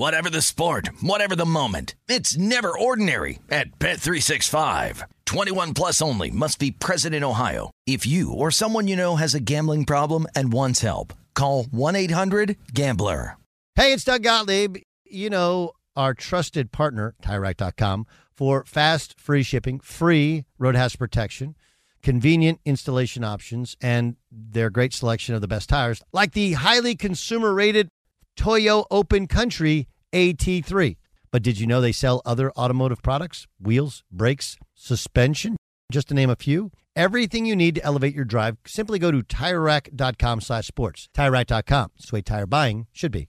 Whatever the sport, whatever the moment. It's never ordinary at Bet365. 21 plus only must be present in Ohio. If you or someone you know has a gambling problem and wants help, call 1-800-GAMBLER. Hey, it's Doug Gottlieb. You know, our trusted partner, TireRack.com, for fast, free shipping, free road hazard protection, convenient installation options, and their great selection of the best tires, like the highly consumer rated Toyo Open Country AT3. But did you know they sell other automotive products? Wheels, brakes, suspension, just to name a few. Everything you need to elevate your drive, simply go to TireRack.com slash sports. TireRack.com. It's the way tire buying should be.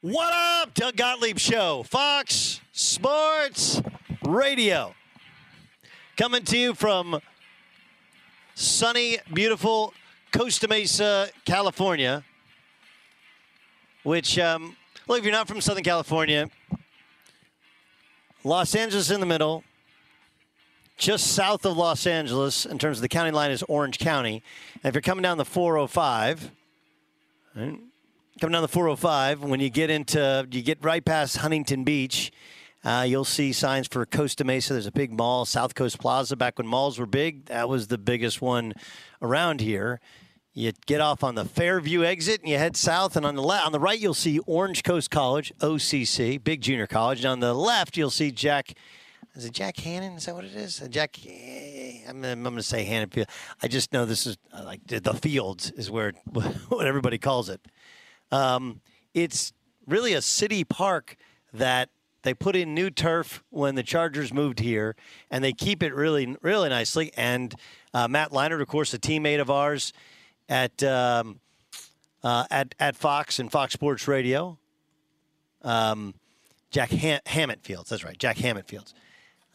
What up, Doug Gottlieb Show, Fox Sports Radio. Coming to you from sunny, beautiful Costa Mesa, California. Which, um, look, if you're not from Southern California, Los Angeles in the middle, just south of Los Angeles in terms of the county line is Orange County. And if you're coming down the 405, right, coming down the 405, when you get into, you get right past Huntington Beach, uh, you'll see signs for Costa Mesa. There's a big mall, South Coast Plaza. Back when malls were big, that was the biggest one around here. You get off on the Fairview exit and you head south, and on the left, on the right, you'll see Orange Coast College, OCC, big junior college. And on the left, you'll see Jack. Is it Jack Hannon? Is that what it is? Uh, Jack. eh, I'm, I'm going to say Hannon Field. I just know this is uh, like the, the fields is where what everybody calls it. Um, it's really a city park that they put in new turf when the Chargers moved here, and they keep it really, really nicely. And uh, Matt Leinart, of course, a teammate of ours at um, uh, at at Fox and Fox Sports Radio. Um, Jack Ham- Hammett Fields, that's right, Jack Hammett Fields.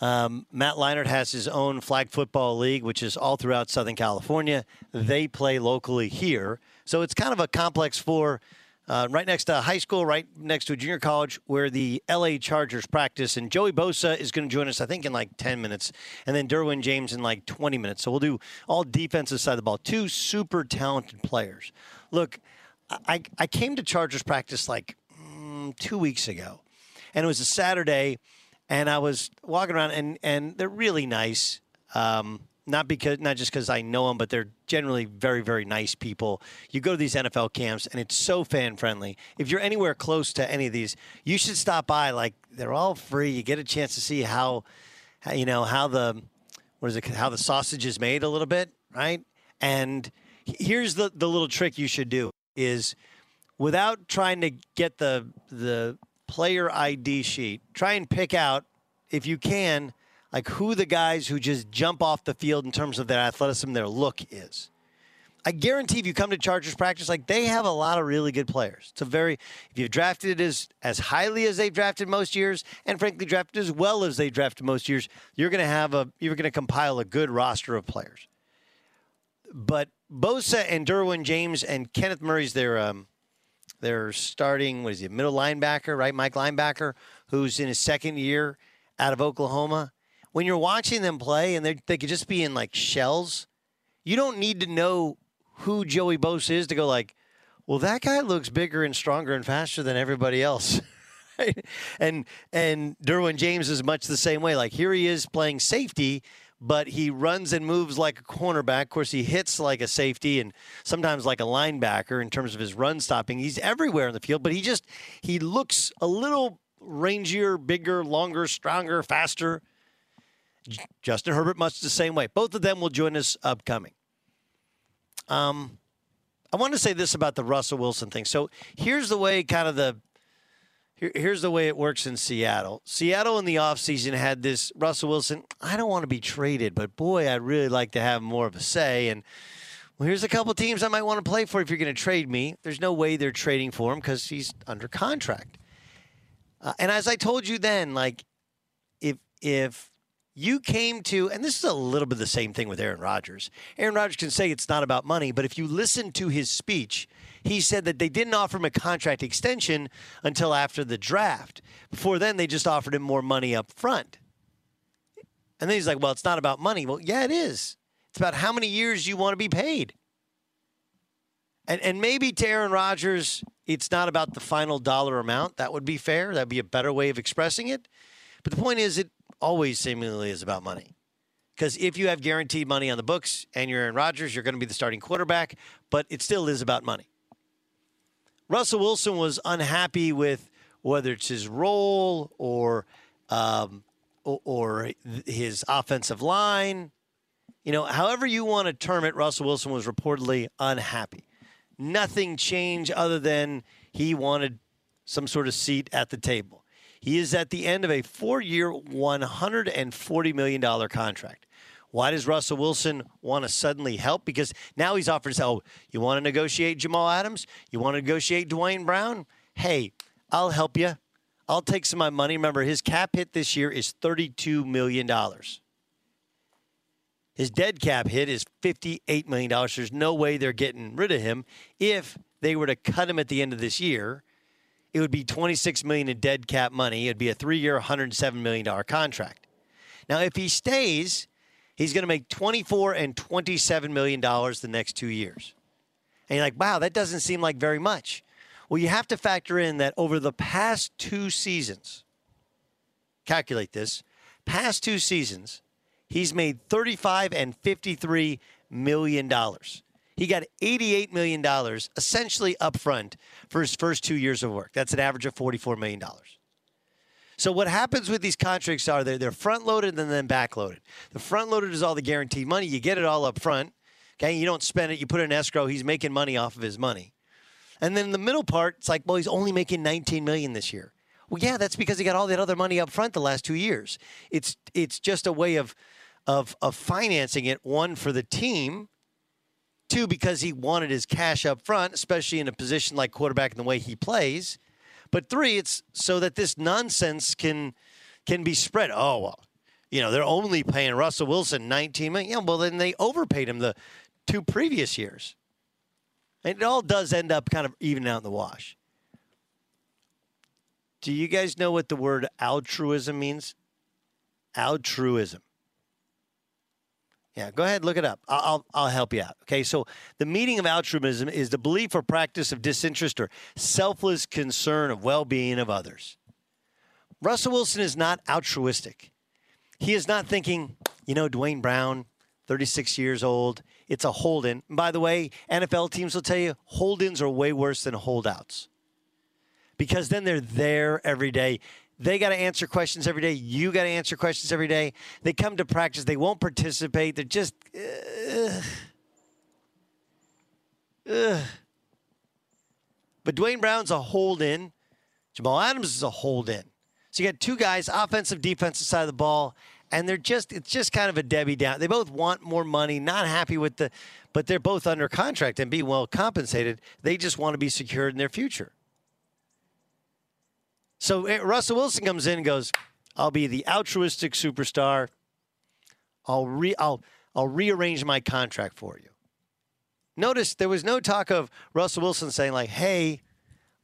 Um, Matt Leinart has his own flag football league, which is all throughout Southern California. They play locally here, so it's kind of a complex for uh, right next to high school, right next to a junior college, where the LA Chargers practice. And Joey Bosa is going to join us, I think, in like 10 minutes, and then Derwin James in like 20 minutes. So we'll do all defensive side of the ball. Two super talented players. Look, I, I came to Chargers practice like mm, two weeks ago, and it was a Saturday, and I was walking around, and, and they're really nice. Um, not because not just because I know them, but they're generally very very nice people. You go to these NFL camps and it's so fan friendly. If you're anywhere close to any of these, you should stop by. Like they're all free. You get a chance to see how, how you know how the what is it how the sausage is made a little bit, right? And here's the the little trick you should do is without trying to get the the player ID sheet, try and pick out if you can like who the guys who just jump off the field in terms of their athleticism, their look is. I guarantee if you come to Chargers practice, like they have a lot of really good players. It's a very if you've drafted it as as highly as they've drafted most years, and frankly drafted as well as they drafted most years, you're gonna have a you're gonna compile a good roster of players. But Bosa and Derwin James and Kenneth Murray's their um, their starting what is he, middle linebacker, right? Mike linebacker, who's in his second year out of Oklahoma when you're watching them play and they could just be in like shells, you don't need to know who Joey Bosa is to go like, well, that guy looks bigger and stronger and faster than everybody else. and and Derwin James is much the same way. Like here he is playing safety, but he runs and moves like a cornerback. Of course, he hits like a safety and sometimes like a linebacker in terms of his run stopping. He's everywhere in the field, but he just he looks a little rangier, bigger, longer, stronger, faster Justin Herbert, much the same way. Both of them will join us upcoming. Um, I want to say this about the Russell Wilson thing. So here's the way, kind of the here, here's the way it works in Seattle. Seattle in the offseason had this Russell Wilson. I don't want to be traded, but boy, I'd really like to have more of a say. And well, here's a couple teams I might want to play for if you're going to trade me. There's no way they're trading for him because he's under contract. Uh, and as I told you then, like if if you came to, and this is a little bit the same thing with Aaron Rodgers. Aaron Rodgers can say it's not about money, but if you listen to his speech, he said that they didn't offer him a contract extension until after the draft. Before then, they just offered him more money up front. And then he's like, well, it's not about money. Well, yeah, it is. It's about how many years you want to be paid. And, and maybe to Aaron Rodgers, it's not about the final dollar amount. That would be fair. That would be a better way of expressing it. But the point is, it always seemingly is about money. Because if you have guaranteed money on the books and you're Aaron Rodgers, you're going to be the starting quarterback, but it still is about money. Russell Wilson was unhappy with whether it's his role or um, or his offensive line. You know, however you want to term it, Russell Wilson was reportedly unhappy. Nothing changed other than he wanted some sort of seat at the table. He is at the end of a four year, $140 million contract. Why does Russell Wilson want to suddenly help? Because now he's offered oh, you want to negotiate Jamal Adams? You want to negotiate Duane Brown? Hey, I'll help you. I'll take some of my money. Remember, his cap hit this year is $32 million. His dead cap hit is $58 million. There's no way they're getting rid of him if they were to cut him at the end of this year it would be 26 million in dead cap money. It'd be a three-year, 107 million dollar contract. Now, if he stays, he's going to make 24 and 27 million dollars the next two years. And you're like, wow, that doesn't seem like very much. Well, you have to factor in that over the past two seasons, calculate this, past two seasons, he's made 35 and 53 million dollars. He got $88 million essentially upfront for his first two years of work. That's an average of $44 million. So what happens with these contracts are they're, they're front loaded and then back loaded. The front loaded is all the guaranteed money. You get it all up front. Okay, you don't spend it. You put it in escrow. He's making money off of his money. And then the middle part, it's like, well, he's only making 19 million this year. Well, yeah, that's because he got all that other money up front the last two years. It's it's just a way of of of financing it. One for the team, Two, because he wanted his cash up front, especially in a position like quarterback in the way he plays. But three, it's so that this nonsense can can be spread. Oh well, you know they're only paying Russell Wilson 19 million. Yeah, well then they overpaid him the two previous years. And it all does end up kind of even out in the wash. Do you guys know what the word altruism means? Altruism. Yeah, go ahead, look it up. I'll, I'll, help you out. Okay, so the meaning of altruism is the belief or practice of disinterest or selfless concern of well being of others. Russell Wilson is not altruistic. He is not thinking, you know, Duane Brown, 36 years old. It's a hold in. By the way, NFL teams will tell you hold ins are way worse than holdouts because then they're there every day. They got to answer questions every day. You got to answer questions every day. They come to practice. They won't participate. They're just. Uh, uh. But Duane Brown's a hold in. Jamal Adams is a hold in. So you got two guys, offensive, defensive side of the ball, and they're just it's just kind of a Debbie down. They both want more money, not happy with the, but they're both under contract and being well compensated. They just want to be secured in their future. So eh, Russell Wilson comes in and goes, "I'll be the altruistic superstar. I'll re I'll I'll rearrange my contract for you." Notice there was no talk of Russell Wilson saying like, "Hey,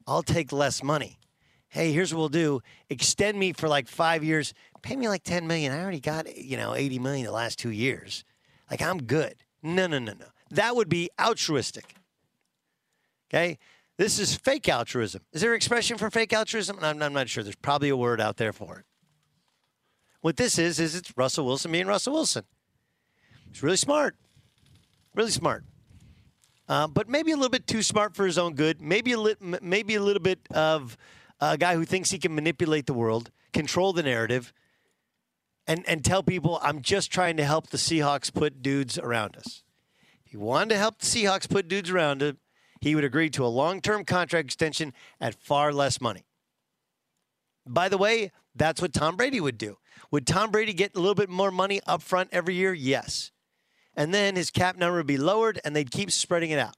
I'll take less money." Hey, here's what we'll do: extend me for like five years pay me like 10 million. I already got, you know, 80 million the last two years. Like I'm good. No, no, no, no. That would be altruistic. Okay. This is fake altruism. Is there an expression for fake altruism? I'm, I'm not sure. There's probably a word out there for it. What this is, is it's Russell Wilson being Russell Wilson. He's really smart. Really smart. Uh, but maybe a little bit too smart for his own good. Maybe a, li- maybe a little bit of a guy who thinks he can manipulate the world, control the narrative, and, and tell people, I'm just trying to help the Seahawks put dudes around us. If he wanted to help the Seahawks put dudes around him, he would agree to a long term contract extension at far less money. By the way, that's what Tom Brady would do. Would Tom Brady get a little bit more money up front every year? Yes. And then his cap number would be lowered and they'd keep spreading it out.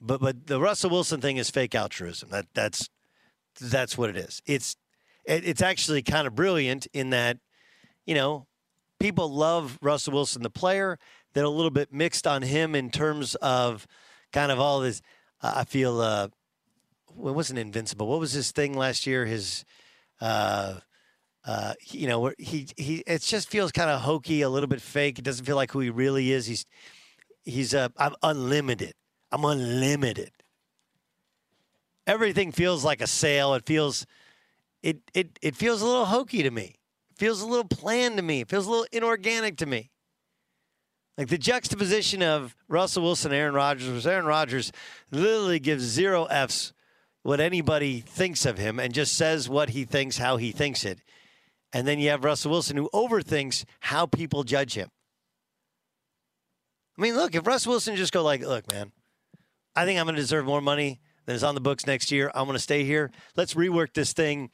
But but the Russell Wilson thing is fake altruism. That that's that's what it is. It's it's actually kind of brilliant in that, you know, people love Russell Wilson, the player. They're a little bit mixed on him in terms of kind of all this. Uh, I feel, uh, it wasn't invincible. What was his thing last year? His, uh, uh, you know, he he. It just feels kind of hokey, a little bit fake. It doesn't feel like who he really is. He's he's uh, I'm unlimited. I'm unlimited. Everything feels like a sale. It feels it it it feels a little hokey to me. It feels a little planned to me. It feels a little inorganic to me. Like the juxtaposition of Russell Wilson, Aaron Rodgers, was Aaron Rodgers literally gives zero F's what anybody thinks of him and just says what he thinks, how he thinks it. And then you have Russell Wilson who overthinks how people judge him. I mean, look, if Russ Wilson just go like, look, man, I think I'm going to deserve more money than is on the books next year. I'm going to stay here. Let's rework this thing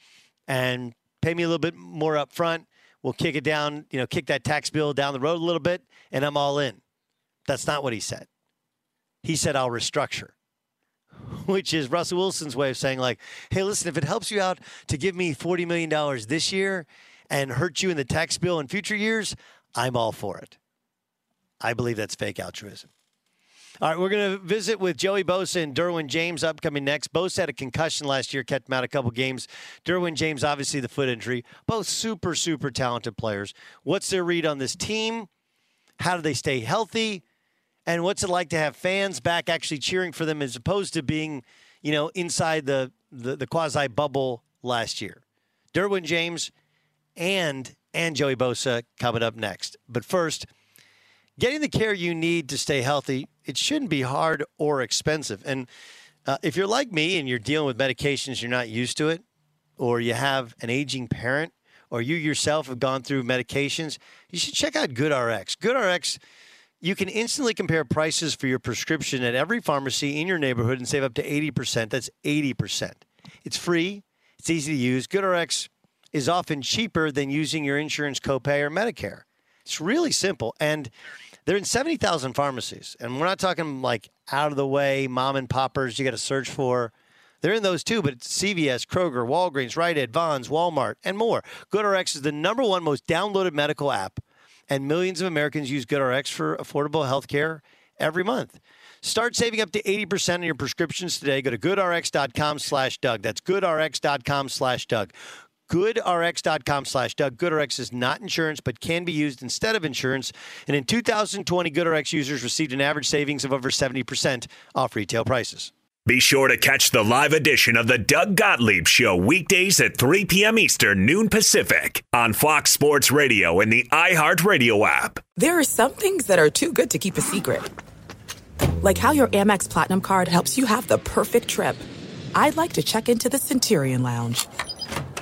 and pay me a little bit more up front. We'll kick it down, you know, kick that tax bill down the road a little bit, and I'm all in. That's not what he said. He said, I'll restructure, which is Russell Wilson's way of saying, like, hey, listen, if it helps you out to give me $40 million this year and hurt you in the tax bill in future years, I'm all for it. I believe that's fake altruism. All right, we're going to visit with Joey Bosa and Derwin James upcoming next. Bosa had a concussion last year, kept him out a couple games. Derwin James, obviously, the foot injury. Both super, super talented players. What's their read on this team? How do they stay healthy? And what's it like to have fans back actually cheering for them as opposed to being, you know, inside the, the, the quasi bubble last year? Derwin James and and Joey Bosa coming up next. But first, getting the care you need to stay healthy, it shouldn't be hard or expensive. And uh, if you're like me and you're dealing with medications, you're not used to it, or you have an aging parent, or you yourself have gone through medications, you should check out GoodRx. GoodRx, you can instantly compare prices for your prescription at every pharmacy in your neighborhood and save up to 80%. That's 80%. It's free, it's easy to use. GoodRx is often cheaper than using your insurance copay or Medicare. It's really simple. And they're in 70,000 pharmacies. And we're not talking like out of the way mom and poppers you got to search for. They're in those too, but CVS, Kroger, Walgreens, Rite Aid, Vons, Walmart, and more. GoodRx is the number one most downloaded medical app, and millions of Americans use GoodRx for affordable health care every month. Start saving up to 80% on your prescriptions today. Go to goodrx.com slash Doug. That's goodrx.com slash Doug goodrx.com slash Doug. GoodRx is not insurance, but can be used instead of insurance. And in 2020, GoodRx users received an average savings of over 70% off retail prices. Be sure to catch the live edition of the Doug Gottlieb Show weekdays at 3 p.m. Eastern, noon Pacific on Fox Sports Radio and the iHeartRadio app. There are some things that are too good to keep a secret. Like how your Amex Platinum card helps you have the perfect trip. I'd like to check into the Centurion Lounge.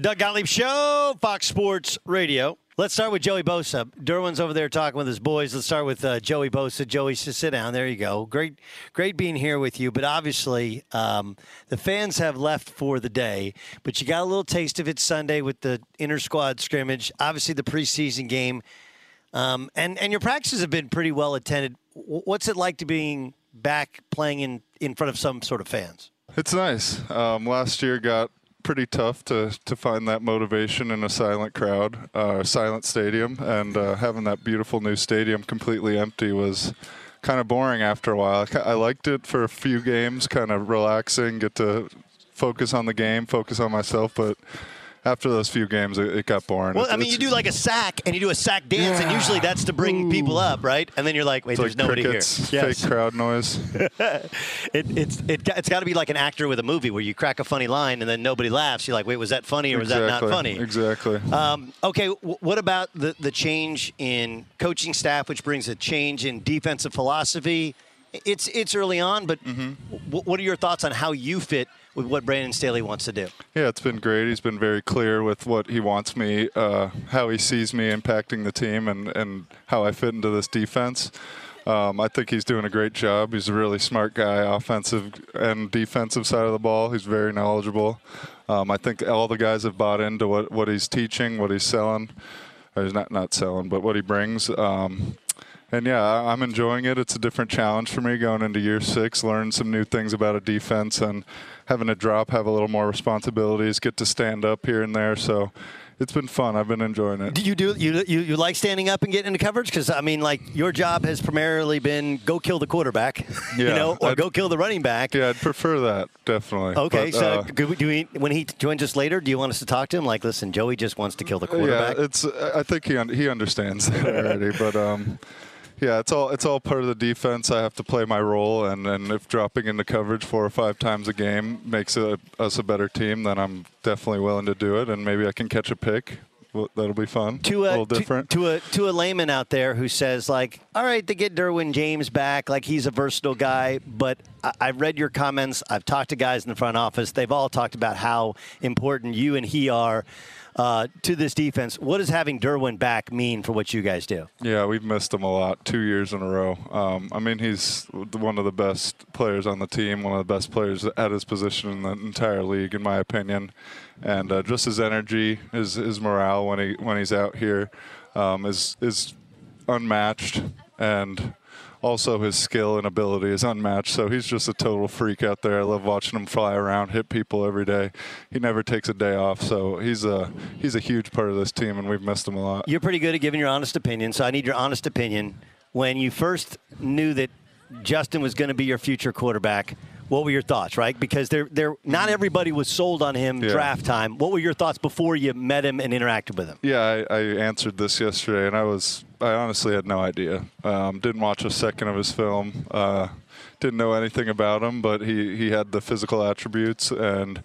Doug Gottlieb Show, Fox Sports Radio. Let's start with Joey Bosa. Derwin's over there talking with his boys. Let's start with uh, Joey Bosa. Joey, sit down. There you go. Great, great being here with you. But obviously, um, the fans have left for the day. But you got a little taste of it Sunday with the inter squad scrimmage. Obviously, the preseason game, um, and and your practices have been pretty well attended. What's it like to being back playing in in front of some sort of fans? It's nice. Um, last year got pretty tough to, to find that motivation in a silent crowd, uh, silent stadium, and uh, having that beautiful new stadium completely empty was kind of boring after a while. I, I liked it for a few games, kind of relaxing, get to focus on the game, focus on myself, but after those few games, it, it got boring. Well, It's- I mean, you do like a sack and you do a sack dance, and usually that's to bring people up, right? And then you're like, wait, it's there's like nobody crickets, here. fake crowd noise. it, it's it, it's got to be like an actor with a movie where you crack a funny line and then nobody laughs. You're like, wait, was that funny or was that not funny? Exactly. Um, okay, w- what about the, the change in coaching staff, which brings a change in defensive philosophy? It's it's early on, but Mm-hmm. w- what are your thoughts on how you fit with what Brandon Staley wants to do? Yeah, it's been great. He's been very clear with what he wants me, uh, how he sees me impacting the team, and, and how I fit into this defense. Um, I think he's doing a great job. He's a really smart guy, offensive and defensive side of the ball. He's very knowledgeable. Um, I think all the guys have bought into what, what he's teaching, what he's selling. He's not not selling, but what he brings. Um, and yeah, I'm enjoying it. It's a different challenge for me going into year six, learn some new things about a defense and having a drop, have a little more responsibilities, get to stand up here and there. So it's been fun. I've been enjoying it. Do you do you you, you like standing up and getting into coverage? Because I mean, like your job has primarily been go kill the quarterback, you know, or I'd- go kill the running back. Yeah, I'd prefer that, definitely. Okay, But, so uh, do we, when he joins us later, do you want us to talk to him? Like, listen, Joey just wants to kill the quarterback. yeah, it's. I think he un- he understands that already, but um, yeah, it's all it's all part of the defense. I have to play my role, and, and if dropping into coverage four or five times a game makes it, us a better team, then I'm definitely willing to do it, and maybe I can catch a pick. Well, that'll be fun. to a a little to- different. To, a to a layman out there who says like, all right, they get Derwin James back, like he's a versatile guy, but I, I've read your comments. I've talked to guys in the front office. They've all talked about how important you and he are uh, to this defense. What does having Derwin back mean for what you guys do? Yeah, we've missed him a lot, two years in a row. Um, I mean, he's one of the best players on the team, one of the best players at his position in the entire league, in my opinion. And uh, just his energy, his his morale when he when he's out here, um, is is unmatched, and also his skill and ability is unmatched. So he's just a total freak out there. I love watching him fly around, hit people every day. He never takes a day off. So he's a he's a huge part of this team, and we've missed him a lot. You're pretty good at giving your honest opinion, so I need your honest opinion. When you first knew that Justin was going to be your future quarterback, what were your thoughts, right? Because there, there, not everybody was sold on him Yeah. draft time. What were your thoughts before you met him and interacted with him? Yeah, I, I answered this yesterday, and I was I honestly had no idea. Um, didn't watch a second of his film. Uh, didn't know anything about him, but he he had the physical attributes, and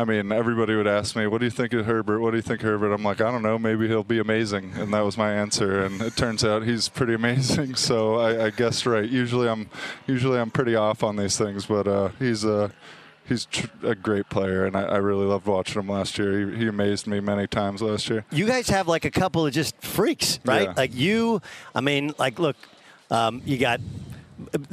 I mean, everybody would ask me, "What do you think of Herbert? What do you think of Herbert?" I'm like, I don't know. Maybe he'll be amazing, and that was my answer. And it turns out he's pretty amazing. So I, I guessed right. Usually I'm usually I'm pretty off on these things, but uh, he's a he's tr- a great player, and I, I really loved watching him last year. He, he amazed me many times last year. You guys have like a couple of just freaks, right? Yeah. Like you, I mean, like look, um, you got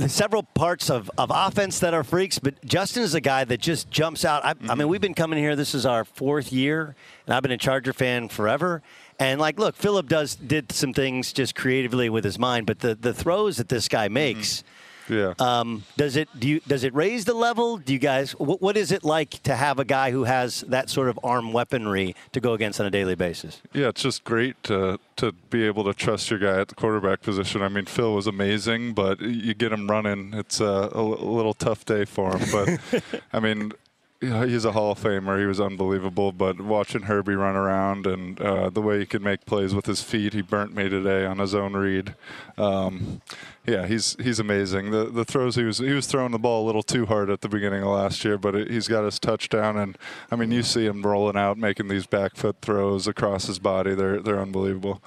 several parts of, of offense that are freaks, but Justin is a guy that just jumps out. I, I mean, mm-hmm. we've been coming here. This is our fourth year, and I've been a Charger fan forever. And like, look, Philip does did some things just creatively with his mind, but the the throws that this guy mm-hmm. makes. Yeah. Um, does it do you, does it raise the level? Do you guys what, what is it like to have a guy who has that sort of arm weaponry to go against on a daily basis? Yeah, it's just great to to be able to trust your guy at the quarterback position. I mean, Phil was amazing, but you get him running, it's a, a little tough day for him. But I mean, yeah, he's a Hall of Famer. He was unbelievable. But watching Herbie run around and uh, the way he could make plays with his feet, he burnt me today on his own read. Um, yeah, he's he's amazing. The the throws he was he was throwing the ball a little too hard at the beginning of last year, but it, he's got his touchdown, and I mean you see him rolling out, making these back foot throws across his body. They're they're unbelievable.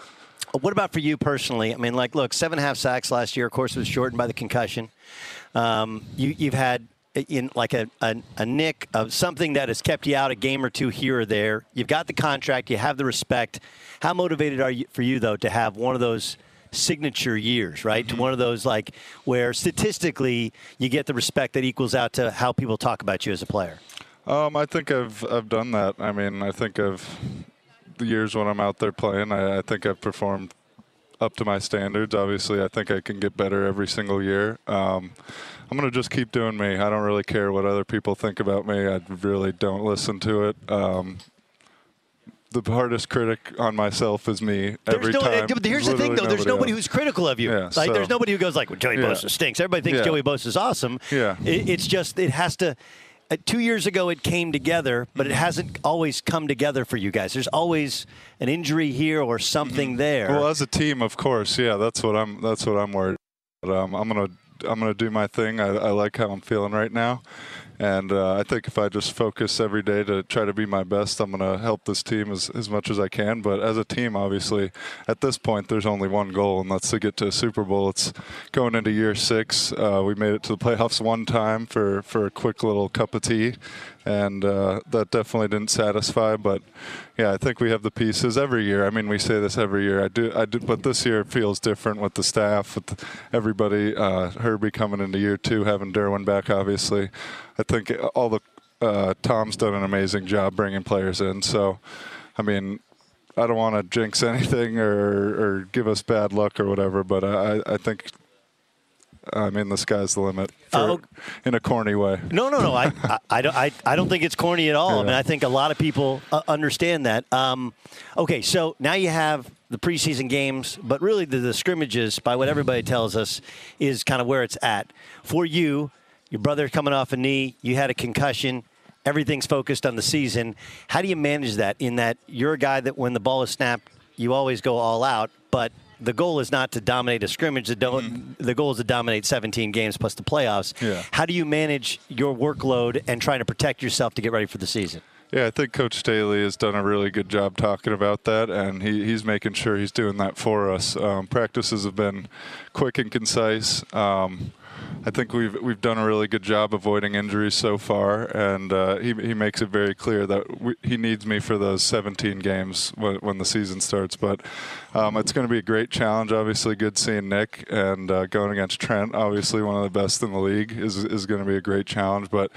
What about for you personally? I mean, like, look, seven and a half sacks last year. Of course, it was shortened by the concussion. Um, you, you've had in like a, a, a nick of something that has kept you out a game or two here or there. You've got the contract. You have the respect. How motivated are you for you though to have one of those? signature years right to one of those like where statistically you get the respect that equals out to how people talk about you as a player Um, I think I've I've done that. I mean, I think I've the years when I'm out there playing, I, I think I've performed up to my standards. Obviously, I think I can get better every single year. Um, I'm gonna just keep doing me. I don't really care what other people think about me. I really don't listen to it. Um, the hardest critic on myself is me every there's no, time. here's the thing, though. There's nobody else. who's critical of you. Yeah, like, so- there's nobody who goes like, well, Joey Yeah. Bosa stinks. Everybody thinks Yeah. Joey Bosa's awesome. Yeah. It, it's just it has to. Uh, two years ago it came together, but it hasn't always come together for you guys. There's always an injury here or something there. Well, as a team, of course, yeah, that's what I'm. That's what I'm worried. But um, I'm gonna I'm gonna do my thing. I, I like how I'm feeling right now, and uh, I think if I just focus every day to try to be my best, I'm gonna help this team as, as much as I can. But as a team, obviously, at this point, there's only one goal, and that's to get to a Super Bowl. It's going into year six. Uh, we made it to the playoffs one time for for a quick little cup of tea, and uh, that definitely didn't satisfy. But yeah, I think we have the pieces every year. I mean, we say this every year. I do, I do, but this year feels different with the staff, with everybody. Uh, Herbie coming into year two, having Derwin back, obviously. I think all the uh, Tom's done an amazing job bringing players in. So, I mean. I don't want to jinx anything or, or give us bad luck or whatever, but I, I think I mean, the sky's the limit for, Oh. in a corny way. No, no, no. I, I, I don't. I, I don't think it's corny at all. I mean, I think a lot of people uh, understand that. Um, okay, so now you have the preseason games, but really the, the scrimmages, by what everybody tells us, is kind of where it's at for you. Your brother coming off a knee, you had a concussion. Everything's focused on the season. How do you manage that? In that you're a guy that when the ball is snapped, you always go all out, but the goal is not to dominate a scrimmage. The, do- the goal is to dominate 17 games plus the playoffs. Yeah. How do you manage your workload and trying to protect yourself to get ready for the season? Yeah, I think Coach Staley has done a really good job talking about that, and he, he's making sure he's doing that for us. Um, practices have been quick and concise. Um, I think we've we've done a really good job avoiding injuries so far, and uh, he he makes it very clear that we, he needs me for those 17 games when, when the season starts. But um, it's going to be a great challenge. Obviously, good seeing Nick and uh, going against Trent. Obviously, one of the best in the league is is going to be a great challenge. But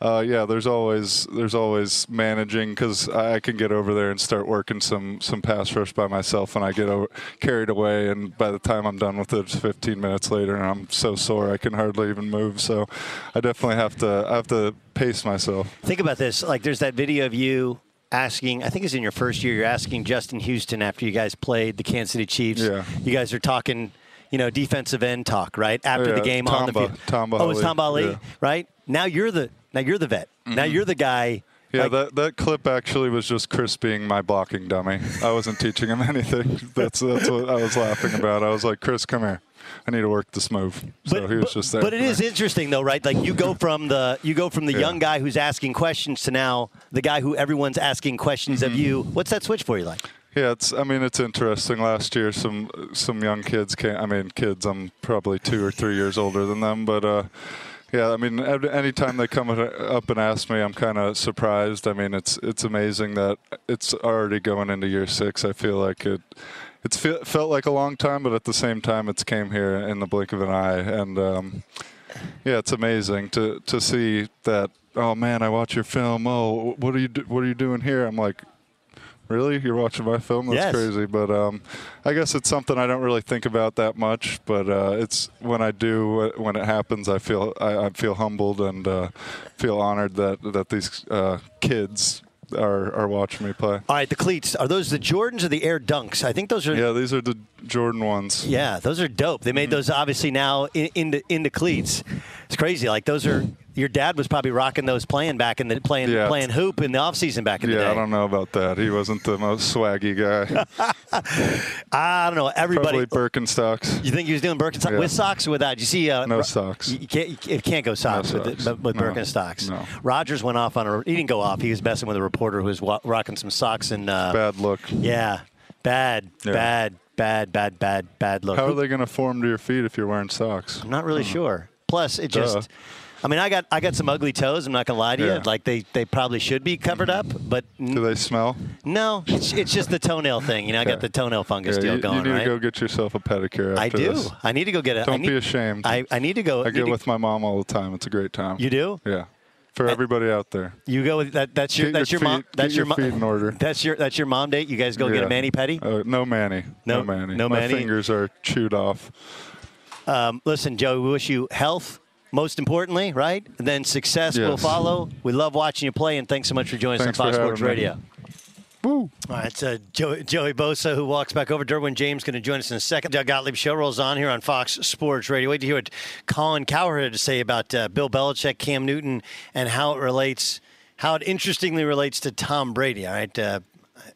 uh, yeah, there's always there's always managing because I can get over there and start working some some pass rush by myself, and I get over, carried away, and by the time I'm done with it, it's 15 minutes later, and I'm so sore I can hardly even move. So I definitely have to I have to pace myself. Think about this. Like, there's that video of you asking, I think it's in your first year, you're asking Justin Houston after you guys played the Kansas City Chiefs. Yeah. You guys are talking, you know, defensive end talk, right? After the Yeah, game on the field. Tamba oh, it's Hali. Tamba Hali, Yeah. right? Now you're the now you're the vet. Now Mhm. you're the guy. Yeah, like- that, that clip actually was just Chris being my blocking dummy. I wasn't teaching him anything. That's that's what I was laughing about. I was like, Chris, come here. I need to work this move. So he was just there. But it is interesting though, right? Like you go from the you go from the Yeah. young guy who's asking questions to now the guy who everyone's asking questions Mm-hmm. of you. What's that switch for you like? Yeah, it's. I mean, it's interesting. Last year, some some young kids came. I mean, kids. I'm probably two or three years older than them, but uh, yeah. I mean, anytime they come up and ask me, I'm kind of surprised. I mean, it's it's amazing that it's already going into year six. I feel like it. It's fe- felt like a long time, but at the same time, it's came here in the blink of an eye, and um, yeah, it's amazing to to see that. Oh man, I watch your film. Oh, what are you do- what are you doing here? I'm like, Really? You're watching my film? That's Yes. crazy. But um, I guess it's something I don't really think about that much. But uh, it's when I do, when it happens, I feel I, I feel humbled and uh, feel honored that that these uh, kids are are watching me play. All right, the cleats are those the Jordans or the Air Dunks? I think those are. Yeah, these are the Jordan ones. Yeah, those are dope. They made mm-hmm. those obviously now in, into into cleats. It's crazy. Like those are your dad was probably rocking those playing back in the playing Yeah. playing hoop in the offseason back in the day. Yeah. I don't know about that. He wasn't the most swaggy guy. I don't know. Everybody. Probably Birkenstocks. You think he was doing Birkenstocks Yeah. with socks or without? You see? Uh, No socks. You can't. You can't go socks, No with, socks. with, No. Birkenstocks. No. Rodgers went off on a. He didn't go off. He was messing with a reporter who was wa- rocking some socks and. Uh, Bad look. Yeah, bad, Yeah. bad, bad, bad, bad, bad look. How are they going to form to your feet if you're wearing socks? I'm not really Hmm. sure. Plus, it Duh. just. I mean, I got I got some ugly toes. I'm not gonna lie to Yeah. you. Like they, they probably should be covered up, but n- Do they smell? no, it's, it's just the toenail thing. You know, I got the toenail fungus Yeah, deal you, going. you need right? to go get yourself a pedicure. I do. This. I need to go get a. I Don't need, be ashamed. I, I need to go. I get with my mom all the time. It's a great time. You do? Yeah. For everybody out there. You go with that. That's your. Get that's your your, mom. feet- That's get your, your mo- feet in order. That's your. That's your mom date. You guys go get a Yeah. mani pedi. Uh, no Manny. No- No, Manny. no My mani? fingers are chewed off. Um, listen, Joe. We wish you health. Most importantly, right? And then success will follow. We love watching you play, and thanks so much for joining Thanks us on Fox Sports having me. Radio. Woo. All right, so Joey, Joey Bosa, who walks back over. Derwin James going to join us in a second. Doug Gottlieb show rolls on here on Fox Sports Radio. Wait to hear what Colin Cowherd had to say about uh, Bill Belichick, Cam Newton, and how it relates, how it interestingly relates to Tom Brady. All right, uh,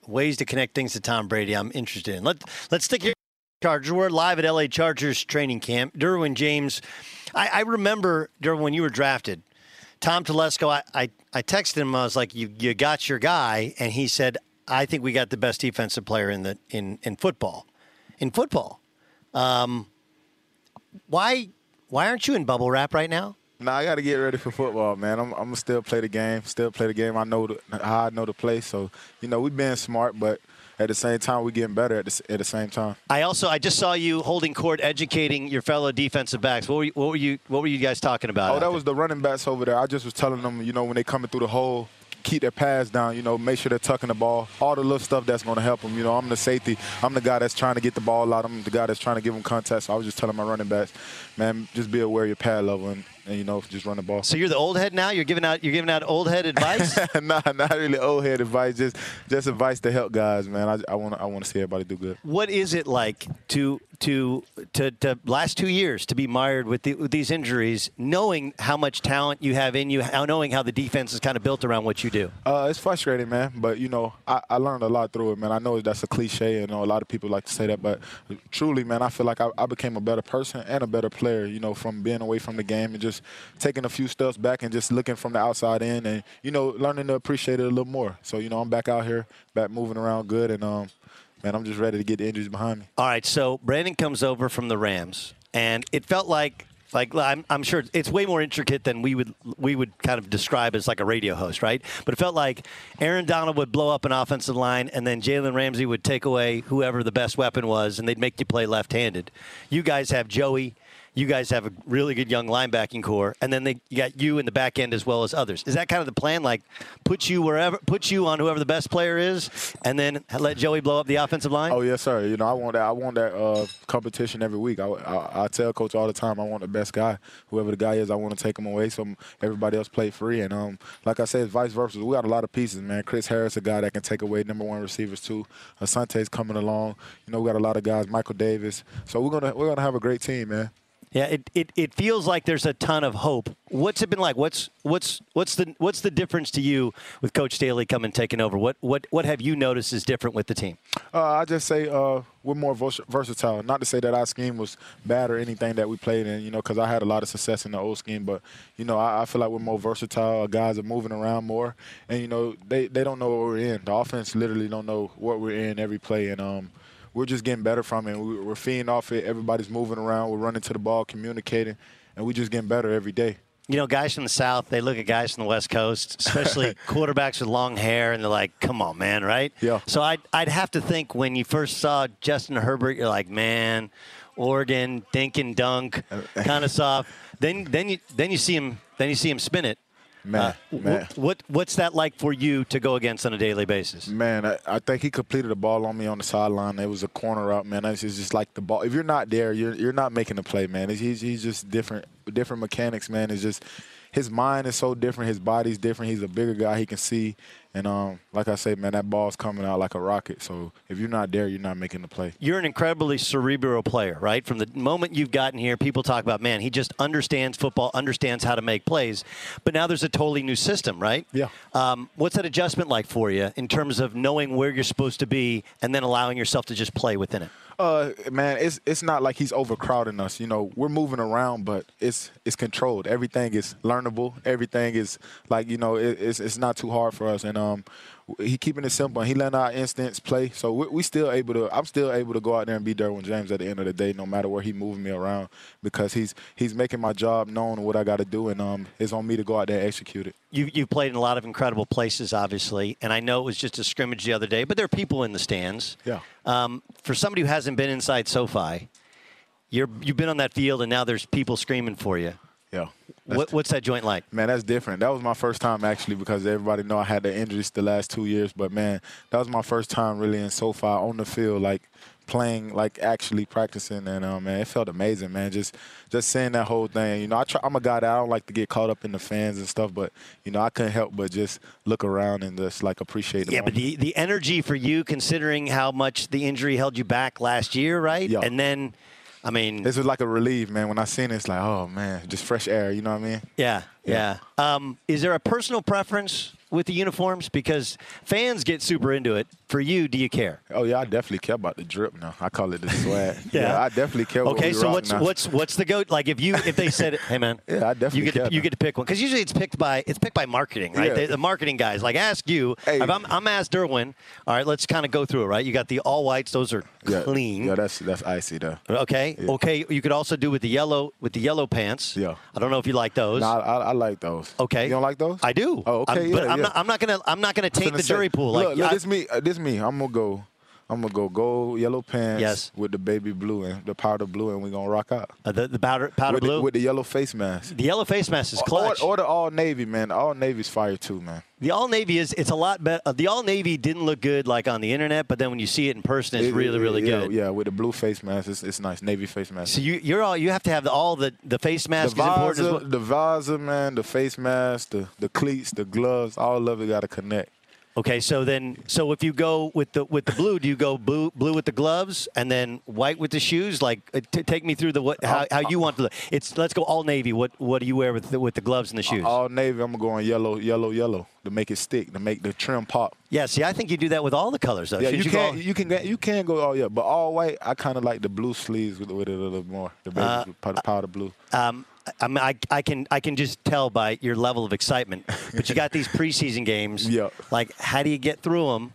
ways to connect things to Tom Brady. I'm interested in. Let Let's stick here. Chargers. We're live at LA Chargers training camp. Derwin James, I, I remember Derwin when you were drafted. Tom Telesco, I, I, I texted him. I was like, "You you got your guy," and he said, "I think we got the best defensive player in the in in football, in football." Um, why why aren't you in bubble wrap right now? Nah, I got to get ready for football, man. I'm, I'm gonna still play the game. Still play the game. I know the, how I know the play. So you know, we've been smart, but at the same time, we're getting better at the, at the same time. I also I just saw you holding court, educating your fellow defensive backs. What were you, what were you what were you guys talking about? Oh, that was the running backs over there. I just was telling them, you know, when they coming through the hole, keep their pads down. You know, make sure they're tucking the ball. All the little stuff that's going to help them. You know, I'm the safety. I'm the guy that's trying to get the ball out. I'm the guy that's trying to give them contact. So I was just telling my running backs, man, just be aware of your pad level and, and you know, just run the ball. So you're the old head now. You're giving out you're giving out old head advice. nah, not really old head advice. Just just advice to help guys, man. I want I want to see everybody do good. what is it like to to to, to last two years to be mired with, the, with these injuries, knowing how much talent you have in you, how, knowing how the defense is kind of built around what you do? Uh, it's frustrating, man. But you know, I, I learned a lot through it, man. I know that's a cliche, and you know, a lot of people like to say that, but truly, man, I feel like I, I became a better person and a better player. You know, from being away from the game and just taking a few steps back and just looking from the outside in, and you know, learning to appreciate it a little more. So you know, I'm back out here, back moving around good, and um, man, I'm just ready to get the injuries behind me. All right, so Brandon comes over from the Rams, and it felt like like I'm, I'm sure it's way more intricate than we would we would kind of describe as like a radio host, right? But it felt like Aaron Donald would blow up an offensive line, and then Jalen Ramsey would take away whoever the best weapon was, and they'd make you play left-handed. You guys have Joey. You guys have a really good young linebacking core, and then they you got you in the back end as well as others. Is that kind of the plan? Like, put you wherever, put you on whoever the best player is, and then let Joey blow up the offensive line. Oh yes, sir. You know, I want that. I want that uh, competition every week. I, I, I tell coach all the time, I want the best guy. Whoever the guy is, I want to take him away so everybody else play free. And um, like I said, vice versa. We got a lot of pieces, man. Chris Harris, a guy that can take away number one receivers too. Asante's coming along. You know, we got a lot of guys. Michael Davis. So we're gonna we're gonna have a great team, man. Yeah, it, it, it feels like there's a ton of hope. What's it been like? What's what's what's the what's the difference to you with Coach Staley coming taking over? What what what have you noticed is different with the team? Uh, I just say uh, we're more versatile. Not to say that our scheme was bad or anything that we played in, you know, because I had a lot of success in the old scheme. But you know, I, I feel like we're more versatile. Our guys are moving around more, and you know, they they don't know what we're in. The offense literally don't know what we're in every play, and um we're just getting better from it. We're feeding off it. Everybody's moving around. We're running to the ball, communicating, and we're just getting better every day. You know, guys from the South, they look at guys from the West Coast, especially quarterbacks with long hair, and they're like, come on, man, right? Yeah. So I'd, I'd have to think when you first saw Justin Herbert, you're like, man, Oregon, dink and dunk, kind of soft. Then, then, you, then, you see him, then you see him spin it. Man, Uh, man. What, what what's that like for you to go against on a daily basis? Man, I, I think he completed a ball on me on the sideline. It was a corner route, man. It's just, just like the ball. If you're not there, you're you're not making the play, man. He's he's just different different mechanics, man. It's just his mind is so different. His body's different. He's a bigger guy. He can see, and um, like I say, man, that ball's coming out like a rocket. So if you're not there, you're not making the play. You're an incredibly cerebral player, right? From the moment you've gotten here, people talk about, man, he just understands football, understands how to make plays. But now there's a totally new system, right? Yeah. Um, what's that adjustment like for you in terms of knowing where you're supposed to be and then allowing yourself to just play within it? Uh, man, it's it's not like he's overcrowding us. You know, we're moving around, but it's it's controlled. Everything is learnable. Everything is like you know, it, it's it's not too hard for us. And um, he keeping it simple. And he letting our instincts play. So we, we still able to. I'm still able to go out there and be Derwin James at the end of the day, no matter where he moving me around, because he's he's making my job known what I got to do, and um, it's on me to go out there and execute it. You, you've played in a lot of incredible places, obviously, and I know it was just a scrimmage the other day, but there are people in the stands. Yeah. Um, for somebody who hasn't been inside SoFi, you're, you've been on that field, and now there's people screaming for you. Yeah. What, what's that joint like? Man, that's different. That was my first time actually because everybody know I had the injuries the last two years. But man, that was my first time really in SoFi on the field, like playing, like actually practicing, and um, man, it felt amazing, man. Just just seeing that whole thing. You know, I try, I'm a guy that I don't like to get caught up in the fans and stuff, but you know, I couldn't help but just look around and just like appreciate. The Yeah, but the, the energy for you, considering how much the injury held you back last year, right? Yeah. And then, I mean, this was like a relief, man. When I seen it, it's like, oh man, just fresh air. You know what I mean? yeah, yeah. Um, is there a personal preference with the uniforms? Because fans get super into it. For you, do you care? Oh yeah, I definitely care about the drip now. I call it the swag. Yeah. I definitely care. Okay, we so what's now. what's what's the goat? Like if you if they said, "Hey man, Yeah, I definitely you get to, you get to pick one," because usually it's picked by it's picked by marketing, right? Yeah. The, the marketing guys like ask you. If I'm, I'm asked Derwin. All right, let's kind of go through it. Right, you got the all whites; those are yeah, clean. Yeah, that's that's icy though. Okay. Yeah. Okay. You could also do with the yellow with the yellow pants. Yeah. I don't know if you like those. No, I, I, I like those. Okay. You don't like those? I do. Oh, okay. I'm, yeah, but I'm not. I'm not gonna. I'm not gonna taint the say- jury pool. Look, look, I- this me. Uh, this me. I'm gonna go. I'm gonna go gold, yellow pants Yes. with the baby blue and the powder blue, and we're gonna rock out. uh, the the powder powder with blue. The, with the yellow face mask. the yellow face mask is clutch. Or, or the all navy, man. All navy's fire too, man. the all navy is. It's a lot better. Uh, the all navy didn't look good like on the internet, but then when you see it in person, it's It- really really yeah, good. Yeah, with the blue face mask, it's, it's nice. Navy face mask. So you you're all you have to have the, all the the face mask the is important as visor, well. the visor, man, the face mask, the the cleats, the gloves, all of it got to connect. Okay, so then, so if you go with the with the blue, do you go blue blue with the gloves and then white with the shoes? Like, uh, t- take me through the what how, how you want to look. It's let's go all navy. What what do you wear with the, with the gloves and the shoes? All navy, I'm gonna go on yellow, yellow, yellow to make it stick, to make the trim pop. yeah, see, I think you do that with all the colors though. Yeah, Should you can all- you can you can go all yeah, but all white. I kind of like the blue sleeves with, with it a little more, the Uh, powder, powder blue. Um, I, mean, I, I can I can just tell by your level of excitement. But you got these preseason games. Yeah. Like, how do you get through them?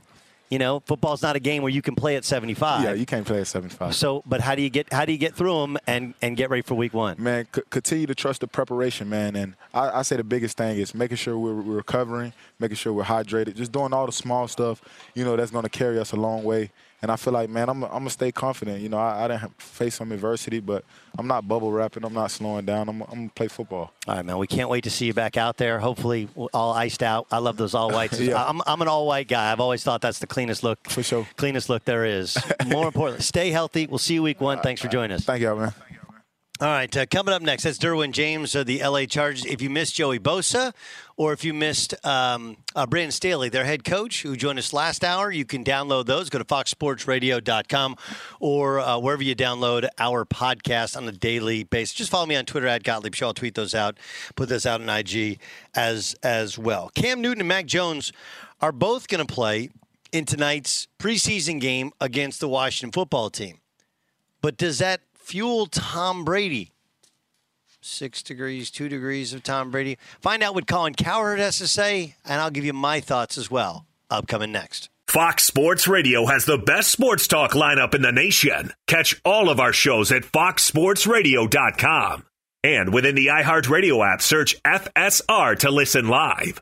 You know, football's not a game where you can play at 75. Yeah, you can't play at 75. So, but how do you get how do you get through them and and get ready for week one? man, c- continue to trust the preparation, man. And I, I say the biggest thing is making sure we're, we're recovering, making sure we're hydrated, just doing all the small stuff, you know, that's going to carry us a long way. And I feel like, man, I'm, to stay confident. You know, I, I didn't face some adversity, but I'm not bubble wrapping. I'm not slowing down. I'm, I'm going to play football. All right, man. We can't wait to see you back out there. Hopefully, all iced out. I love those all whites. Yeah. I'm, I'm an all white guy. I've always thought that's the cleanest look. For sure. Cleanest look there is. More importantly, stay healthy. We'll see you week one. Thanks for joining us. Thank you, man. All right, uh, coming up next, that's Derwin James of the LA Chargers. If you missed Joey Bosa or if you missed um, uh, Brandon Staley, their head coach, who joined us last hour, you can download those. Go to foxsportsradio.com or uh, wherever you download our podcast on a daily basis. Just follow me on Twitter at Gottlieb Show. I'll tweet those out, put those out on IG as, as well. Cam Newton and Mac Jones are both going to play in tonight's preseason game against the Washington football team. But does that fuel Tom Brady? Six degrees, two degrees of Tom Brady. Find out what Colin Cowherd has to say, and I'll give you my thoughts as well. Upcoming next. Fox Sports Radio has the best sports talk lineup in the nation. Catch all of our shows at foxsportsradio.com. And within the iHeartRadio app, search FSR to listen live.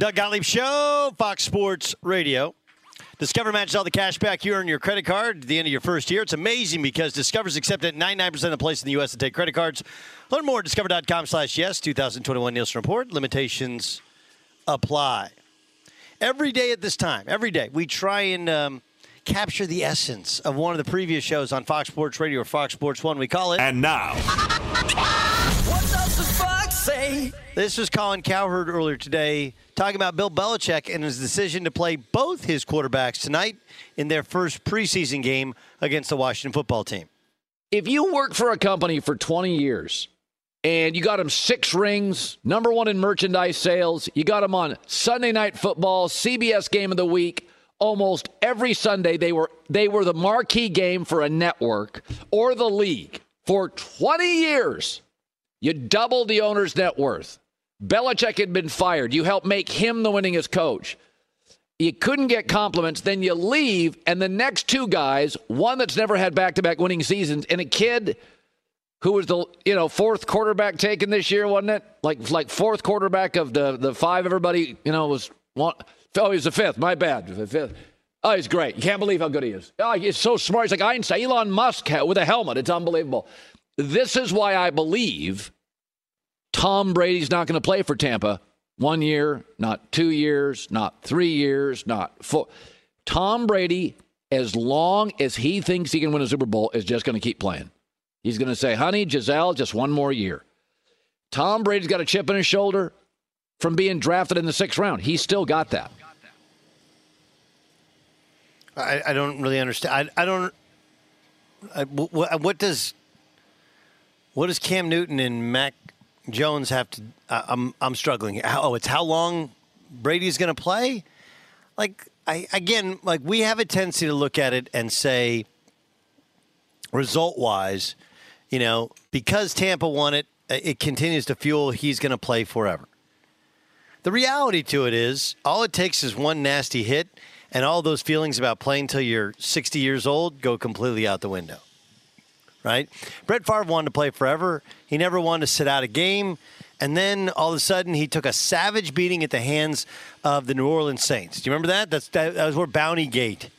Doug Gottlieb Show, Fox Sports Radio. Discover matches all the cash back you earn your credit card at the end of your first year. It's amazing because Discover's accepted 99% of the places in the U.S. to take credit cards. Learn more at discover.com slash yes, 2021 Nielsen Report. Limitations apply. Every day at this time, every day, we try and um, capture the essence of one of the previous shows on Fox Sports Radio or Fox Sports 1. We call it. And now. What does the fox say? This was Colin Cowherd earlier today talking about Bill Belichick and his decision to play both his quarterbacks tonight in their first preseason game against the Washington football team. If you work for a company for 20 years and you got them six rings, number one in merchandise sales, you got them on Sunday night football, CBS game of the week, almost every Sunday they were they were the marquee game for a network or the league for 20 years. You doubled the owner's net worth. Belichick had been fired. You helped make him the winningest coach. You couldn't get compliments. Then you leave, and the next two guys, one that's never had back to back winning seasons, and a kid who was the you know fourth quarterback taken this year, wasn't it? Like like fourth quarterback of the the five. Everybody you know was one. Oh, he's the fifth. My bad. The fifth. Oh, he's great. You can't believe how good he is. Oh, he's so smart. He's like Einstein. Elon Musk with a helmet. It's unbelievable. This is why I believe Tom Brady's not going to play for Tampa one year, not two years, not three years, not four. Tom Brady, as long as he thinks he can win a Super Bowl, is just going to keep playing. He's going to say, honey, Gisele, just one more year. Tom Brady's got a chip on his shoulder from being drafted in the sixth round. He's still got that. I, I don't really understand. I, I don't. I, what, what does what does Cam Newton and Mac Jones have to? I, I'm I'm struggling. Oh, it's how long Brady's going to play. Like I again, like we have a tendency to look at it and say, result wise, you know, because Tampa won it, uh, it continues to fuel. He's going to play forever. The reality to it is, all it takes is one nasty hit, and all those feelings about playing till you're 60 years old go completely out the window. Right? Brett Favre wanted to play forever. He never wanted to sit out a game. And then all of a sudden, he took a savage beating at the hands of the New Orleans Saints. Do you remember that? That's, that, that was where Bounty Gate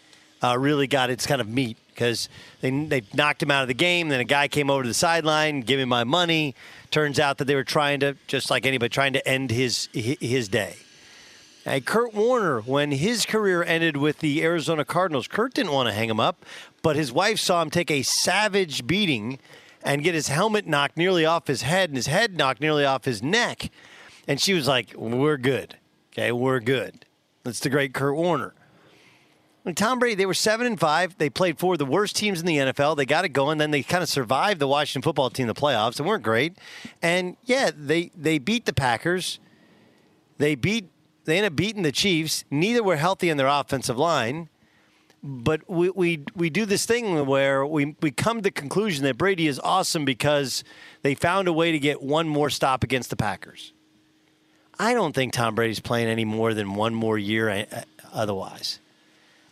uh, really got its kind of meat because they, they knocked him out of the game. Then a guy came over to the sideline, give him my money. Turns out that they were trying to, just like anybody, trying to end his his day. And Kurt Warner, when his career ended with the Arizona Cardinals, Kurt didn't want to hang him up, but his wife saw him take a savage beating and get his helmet knocked nearly off his head and his head knocked nearly off his neck. And she was like, We're good. Okay, we're good. That's the great Kurt Warner. And Tom Brady, they were seven and five. They played four of the worst teams in the NFL. They got it going. Then they kind of survived the Washington football team in the playoffs. They weren't great. And yeah, they they beat the Packers. They beat they ended up beating the Chiefs. Neither were healthy in their offensive line. But we, we, we do this thing where we, we come to the conclusion that Brady is awesome because they found a way to get one more stop against the Packers. I don't think Tom Brady's playing any more than one more year uh, otherwise.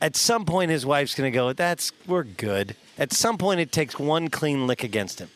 At some point, his wife's going to go, That's, we're good. At some point, it takes one clean lick against him.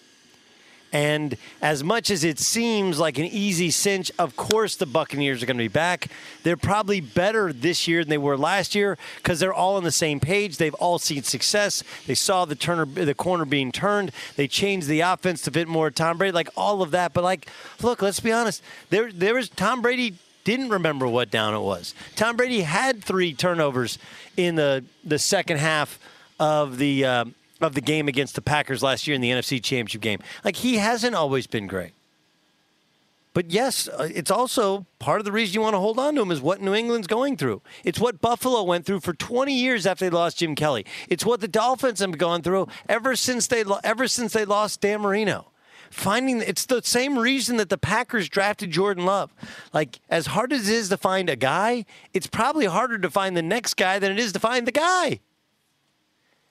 And as much as it seems like an easy cinch, of course the Buccaneers are going to be back. They're probably better this year than they were last year because they're all on the same page. They've all seen success. They saw the turner, the corner being turned. They changed the offense to fit more Tom Brady, like all of that. But like, look, let's be honest. There, there was Tom Brady didn't remember what down it was. Tom Brady had three turnovers in the the second half of the. Um, of the game against the Packers last year in the NFC Championship game. Like he hasn't always been great. But yes, uh, it's also part of the reason you want to hold on to him is what New England's going through. It's what Buffalo went through for 20 years after they lost Jim Kelly. It's what the Dolphins have gone through ever since they ever since they lost Dan Marino. Finding it's the same reason that the Packers drafted Jordan Love. Like as hard as it is to find a guy, it's probably harder to find the next guy than it is to find the guy.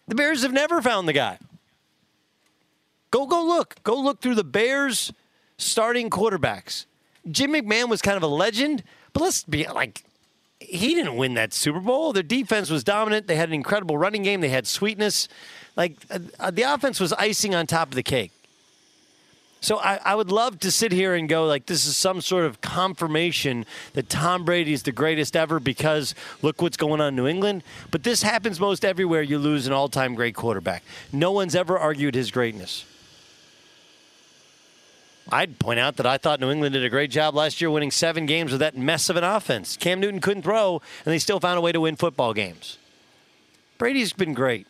The Bears have never found the guy. Go go look. Go look through the Bears starting quarterbacks. Jim McMahon was kind of a legend, but let's be like he didn't win that Super Bowl. Their defense was dominant. They had an incredible running game. They had sweetness. Like uh, the offense was icing on top of the cake. So I, I, would love to sit here and go like this is some sort of confirmation that Tom Brady is the greatest ever because look what's going on in New England. But this happens most everywhere you lose an all-time great quarterback. No one's ever argued his greatness. I'd point out that I thought New England did a great job last year winning seven games with that mess of an offense. Cam Newton couldn't throw, and they still found a way to win football games. Brady's been great.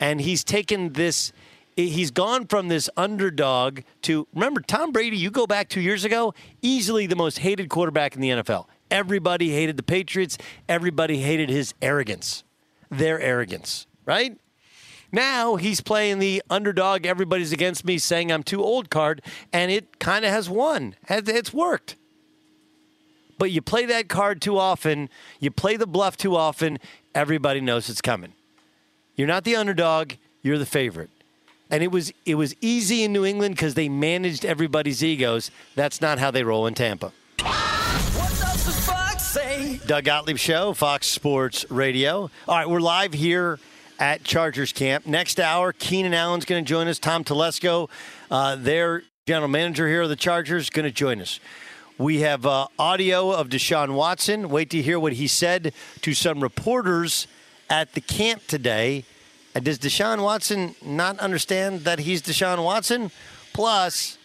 And he's taken this he's gone from this underdog to remember Tom Brady. You go back two years ago, easily the most hated quarterback in the NFL. Everybody hated the Patriots. Everybody hated his arrogance, their arrogance, right? Now he's playing the underdog, everybody's against me, saying I'm too old card, and it kind of has won. It's worked. But you play that card too often, you play the bluff too often, everybody knows it's coming. You're not the underdog, you're the favorite and it was it was easy in New England because they managed everybody's egos. That's not how they roll in Tampa. Doug Gottlieb Show, Fox Sports Radio. All right, we're live here at Chargers Camp. Next hour, Keenan Allen's going to join us. Tom Telesco, uh, their general manager here of the Chargers, going to join us. We have uh, audio of Deshaun Watson. Wait to hear what he said to some reporters at the camp today does Deshaun Watson not understand that he's Deshaun Watson? Plus,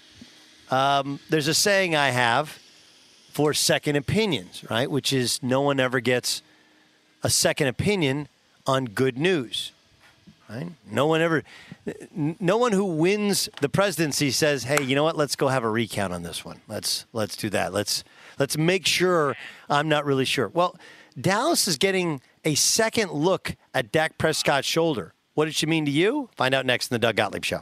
um, there's a saying I have for second opinions, right? Which is no one ever gets a second opinion on good news, right? No one ever. no one who wins the presidency says, "Hey, you know what? Let's go have a recount on this one. Let's let's do that. Let's let's make sure I'm not really sure." Well, Dallas is getting a second look at Dak Prescott's shoulder. What did she mean to you? Find out next in the Doug Gottlieb Show.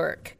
Work.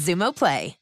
Xumo Play.